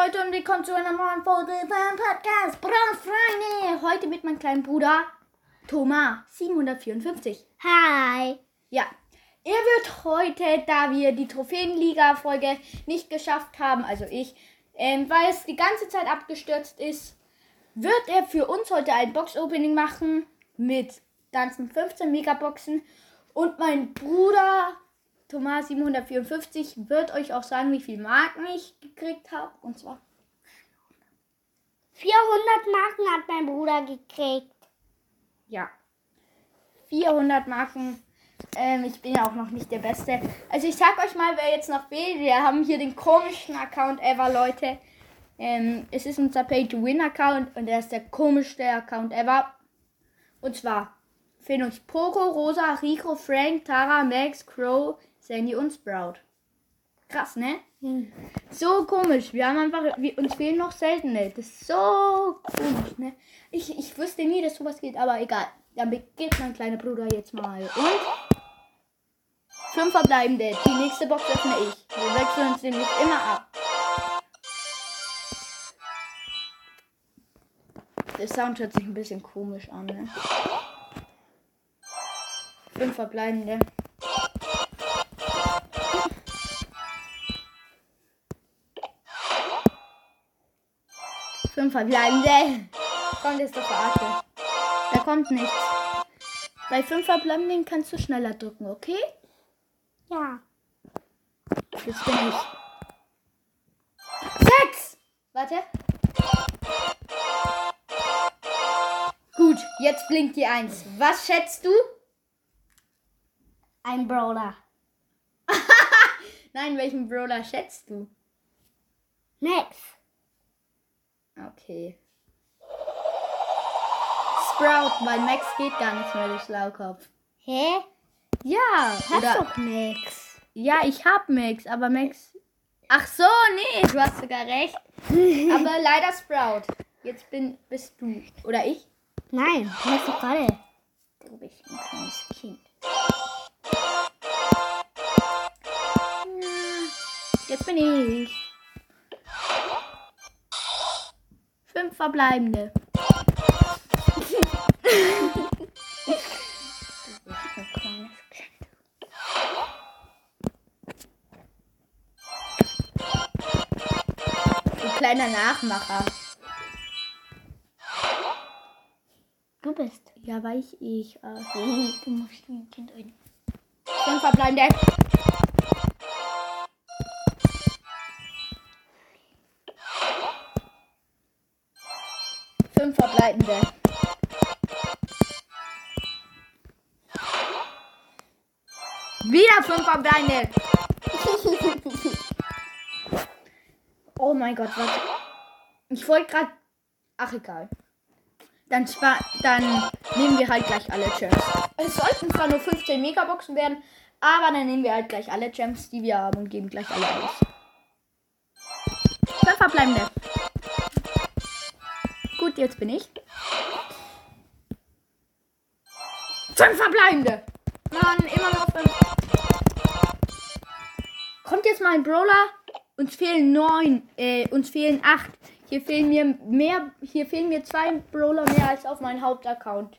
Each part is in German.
willkommen zu einer neuen Folge beim Podcast Braunfreunde. Heute mit meinem kleinen Bruder Thomas 754. Hi. Ja, er wird heute, da wir die Trophäenliga-Folge nicht geschafft haben, also ich, ähm, weil es die ganze Zeit abgestürzt ist, wird er für uns heute ein Box-Opening machen mit ganzen 15 Megaboxen. Und mein Bruder Thomas 754 wird euch auch sagen, wie viel Marken ich gekriegt habe. Und zwar 400 Marken hat mein Bruder gekriegt. ja, 400 Marken. Ähm, ich bin ja auch noch nicht der Beste. Also ich sag euch mal, wer jetzt noch wählt. Wir haben hier den komischsten Account ever, Leute. Ähm, es ist unser Pay-to-Win-Account und er ist der komischste Account ever. Und zwar fehlen uns Poco, Rosa, Rico, Frank, Tara, Max, Crow, Sandy und Sprout. Krass, ne? So komisch. Wir haben einfach, wir, uns fehlen noch seltene. Das ist so komisch, ne? Ich, ich wusste nie, dass sowas geht, aber egal. Dann beginnt mein kleiner Bruder jetzt mal. Und fünf verbleibende. Die nächste Box öffne ich. Wir wechseln uns nämlich immer ab. Der Sound hört sich ein bisschen komisch an, ne? Fünf verbleibende. Fünf verbleibende. Kommt jetzt doch verarsche. Da kommt nichts. Bei fünf verbleibenden kannst du schneller drücken, okay? Ja. Jetzt bin ich. Sechs! Warte. Gut, jetzt blinkt die Eins. Was schätzt du? Ein Brawler. Nein, welchen Brawler schätzt du? Max. Okay. Sprout, weil Max geht gar nicht mehr durch Schlaukopf. Hä? Ja, Hast oder, doch Max. ja, ich hab Max, aber Max. Ach so, nee, du hast sogar recht. Aber leider Sprout. Jetzt bin bist du oder ich? Nein, du hast doch gerade. Du bist ein kleines Kind. Jetzt bin ich. Fünf verbleibende. Ein kleiner Nachmacher. Du bist. Ja, weiß ich. äh, Du musst ein Kind ein. Fünf verbleibende. Wieder fünf verbleibende. Oh mein Gott, was? Ich wollte gerade. Ach, egal. Dann, dann nehmen wir halt gleich alle Gems. Es sollten zwar nur 15 Megaboxen werden, aber dann nehmen wir halt gleich alle Gems, die wir haben und geben gleich alle aus. Fünf verbleibende. Gut, jetzt bin ich. Fünf verbleibende. Mann, immer noch fünf. Kommt jetzt mal ein Brawler. Uns fehlen neun. Äh, uns fehlen acht. Hier fehlen mir mehr. Hier fehlen mir zwei Brawler mehr als auf meinem Hauptaccount.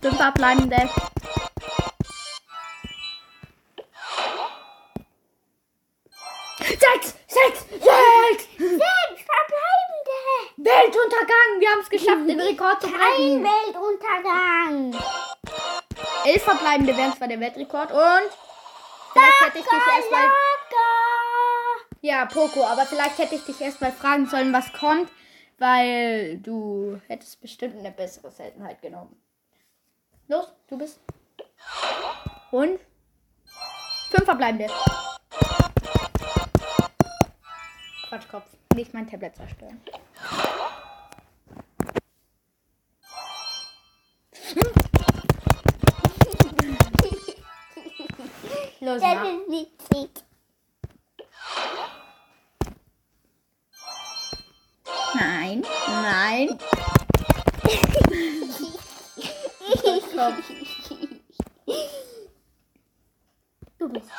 Fünf verbleibende. Sechs! Sechs! Sechs! Sechs verbleibende. Weltuntergang! Wir haben es geschafft, den Rekord zu Kein brechen. Weltuntergang. Elf verbleibende wären zwar der Weltrekord und vielleicht hätte ich dich erstmal. Ja, Poco, aber vielleicht hätte ich dich erstmal fragen sollen, was kommt, weil du hättest bestimmt eine bessere Seltenheit genommen. Los, du bist. Und? Fünf verbleibende. Quatschkopf. Nicht mein Tablet zerstören. Los, Das mach. ist witzig. Nein, nein. Du bist.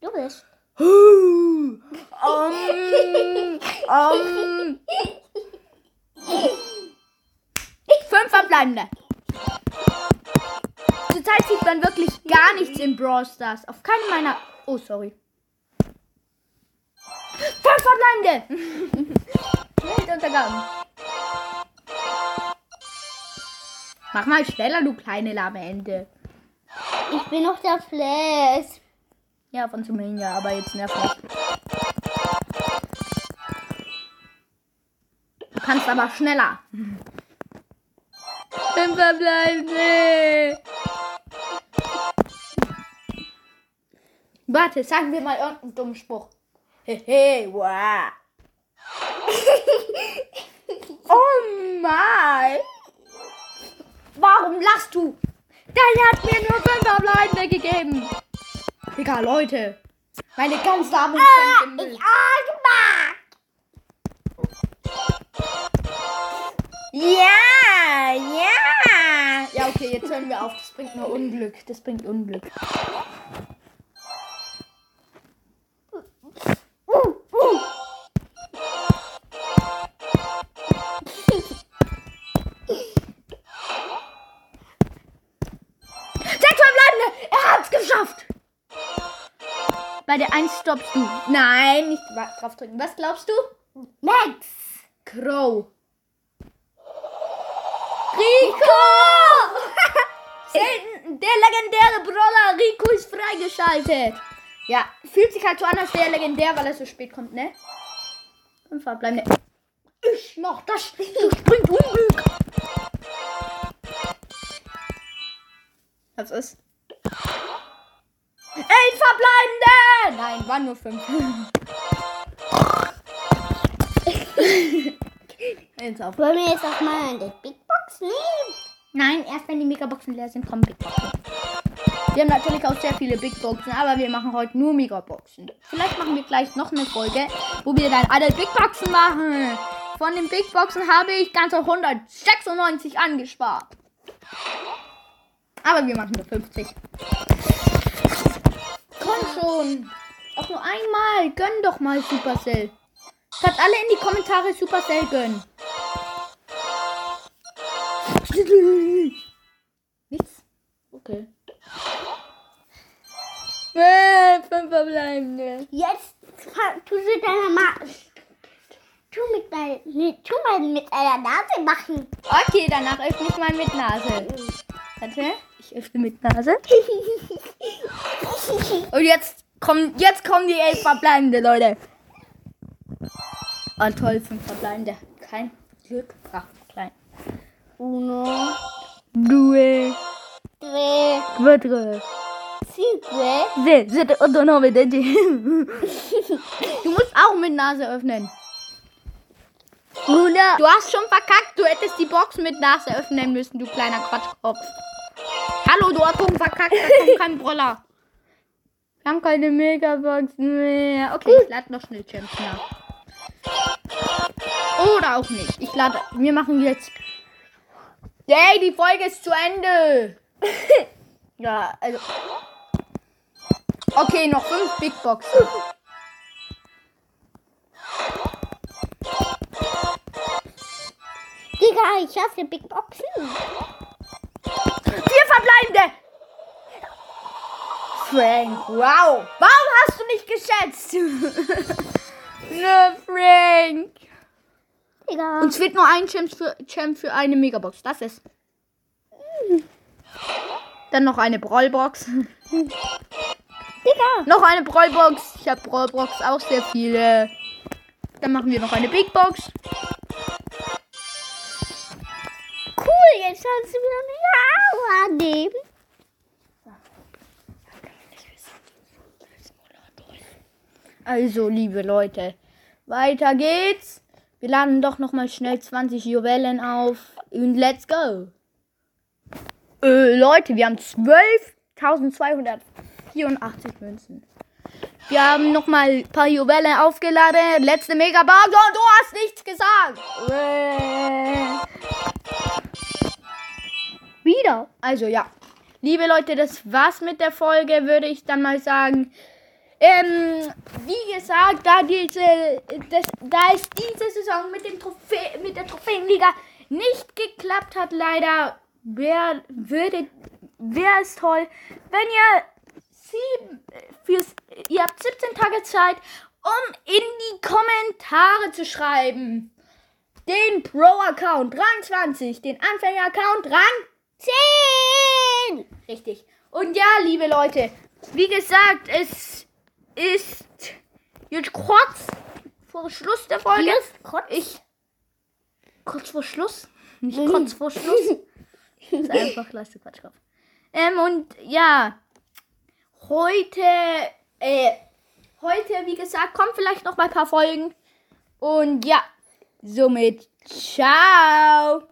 Du bist. Huh. Um. Fünf verbleibende. Zurzeit sieht man wirklich gar nichts in Brawl Stars. Auf keinem meiner. Oh, sorry. Fünf verbleibende. Weltuntergang. Mach mal schneller, du kleine lahme Ente. Ich bin noch der Flash. Ja, von zum Hin, ja, aber jetzt nervt nicht. Du kannst aber schneller. Fünf verbleibende. Warte, sagen wir mal irgendeinen dummen Spruch. Hehe, wow. oh mein. Warum lachst du? Deine hat mir nur fünf verbleibende gegeben. Digga, Leute. Meine ganze Arme Ah, im Müll. ich Ja, ja. Ja, okay, jetzt hören wir auf. Das bringt nur Unglück. Das bringt Unglück. Bei der 1 stoppst du. Nein, nicht drauf drücken. Was glaubst du? Max. Crow. Rico! Selten- der legendäre Brawler Rico ist freigeschaltet. Ja, fühlt sich halt so an, als wäre er legendär, weil er so spät kommt, ne? Und verbleibende. Ich noch, das, das bringt Unglück. Was ist? Elf verbleibende! Waren nur fünf. Jetzt auf. Wollen wir jetzt auch mal die Big Box nehmen? Nein, erst wenn die Megaboxen leer sind, kommen Big Boxen. Wir haben natürlich auch sehr viele Big Boxen, aber wir machen heute nur Megaboxen. Vielleicht machen wir gleich noch eine Folge, wo wir dann alle Big Boxen machen. Von den Big Boxen habe ich ganze 196 angespart. Aber wir machen nur 50. Komm schon. Auch nur einmal. Gönn doch mal Supercell. Schreibt alle in die Kommentare Supercell gönnen. Nichts? Okay. Äh, fünf verbleibende. Jetzt tu sie deine Ma Tu mit deiner, nee, tu mal mit deiner Nase machen. Okay, danach öffne ich mal mit Nase. Warte, ich öffne mit Nase. Und jetzt kommen, jetzt kommen die elf verbleibende, Leute. Ah, toll, fünf verbleibende. Kein Glück. Ach, klein. Uno, Due, tre, quattro, cinque. sei, siete, otto, nove, dieci. Du musst auch mit Nase öffnen. Uno. Du hast schon verkackt. Du hättest die Box mit Nase öffnen müssen, du kleiner Quatschkopf. Hallo, du hast schon verkackt. Da kommt kein Broller. Wir haben keine Megaboxen mehr. Okay, ich lade noch schnell Champs nach. Oder auch nicht. Ich lade. Wir machen jetzt. Yay, die Folge ist zu Ende. ja, also. Okay, noch fünf Big Boxen. Digga, ich hasse Big Boxen. Vier verbleibende. Frank, wow. Warum hast du nicht geschätzt? ne, Frank. Digga. Uns fehlt nur ein Champ für, Champ für eine Megabox. Das ist. Dann noch eine Brawlbox. Digga. noch eine Brawlbox. Ich habe Brawlbox auch sehr viele. Dann machen wir noch eine Big Box. Cool, jetzt kannst du wieder eine Java nehmen. Also, liebe Leute, weiter geht's. Wir laden doch noch mal schnell 20 Juwelen auf und let's go. Äh, Leute, wir haben 12.284 Münzen. Wir haben noch mal ein paar Juwelen aufgeladen. Letzte Megabox und du hast nichts gesagt. Äh. Wieder. Also ja. Liebe Leute, das war's mit der Folge, würde ich dann mal sagen. Ähm, wie gesagt, da diese, das, da es diese Saison mit dem Trophä mit der Trophäenliga nicht geklappt hat, leider, wäre würde, wäre es toll, wenn ihr sieben, fürs, ihr habt 17 Tage Zeit, um in die Kommentare zu schreiben. Den Pro-Account Rang 20, den Anfänger-Account Rang 10. Richtig. Und ja, liebe Leute, wie gesagt, es ist jetzt kurz vor Schluss der Folge. Ich kurz vor Schluss, nicht kurz vor Schluss. ist einfach leiste Quatschkopf. Ähm und ja, heute äh heute wie gesagt kommen vielleicht noch mal ein paar Folgen und ja, somit ciao.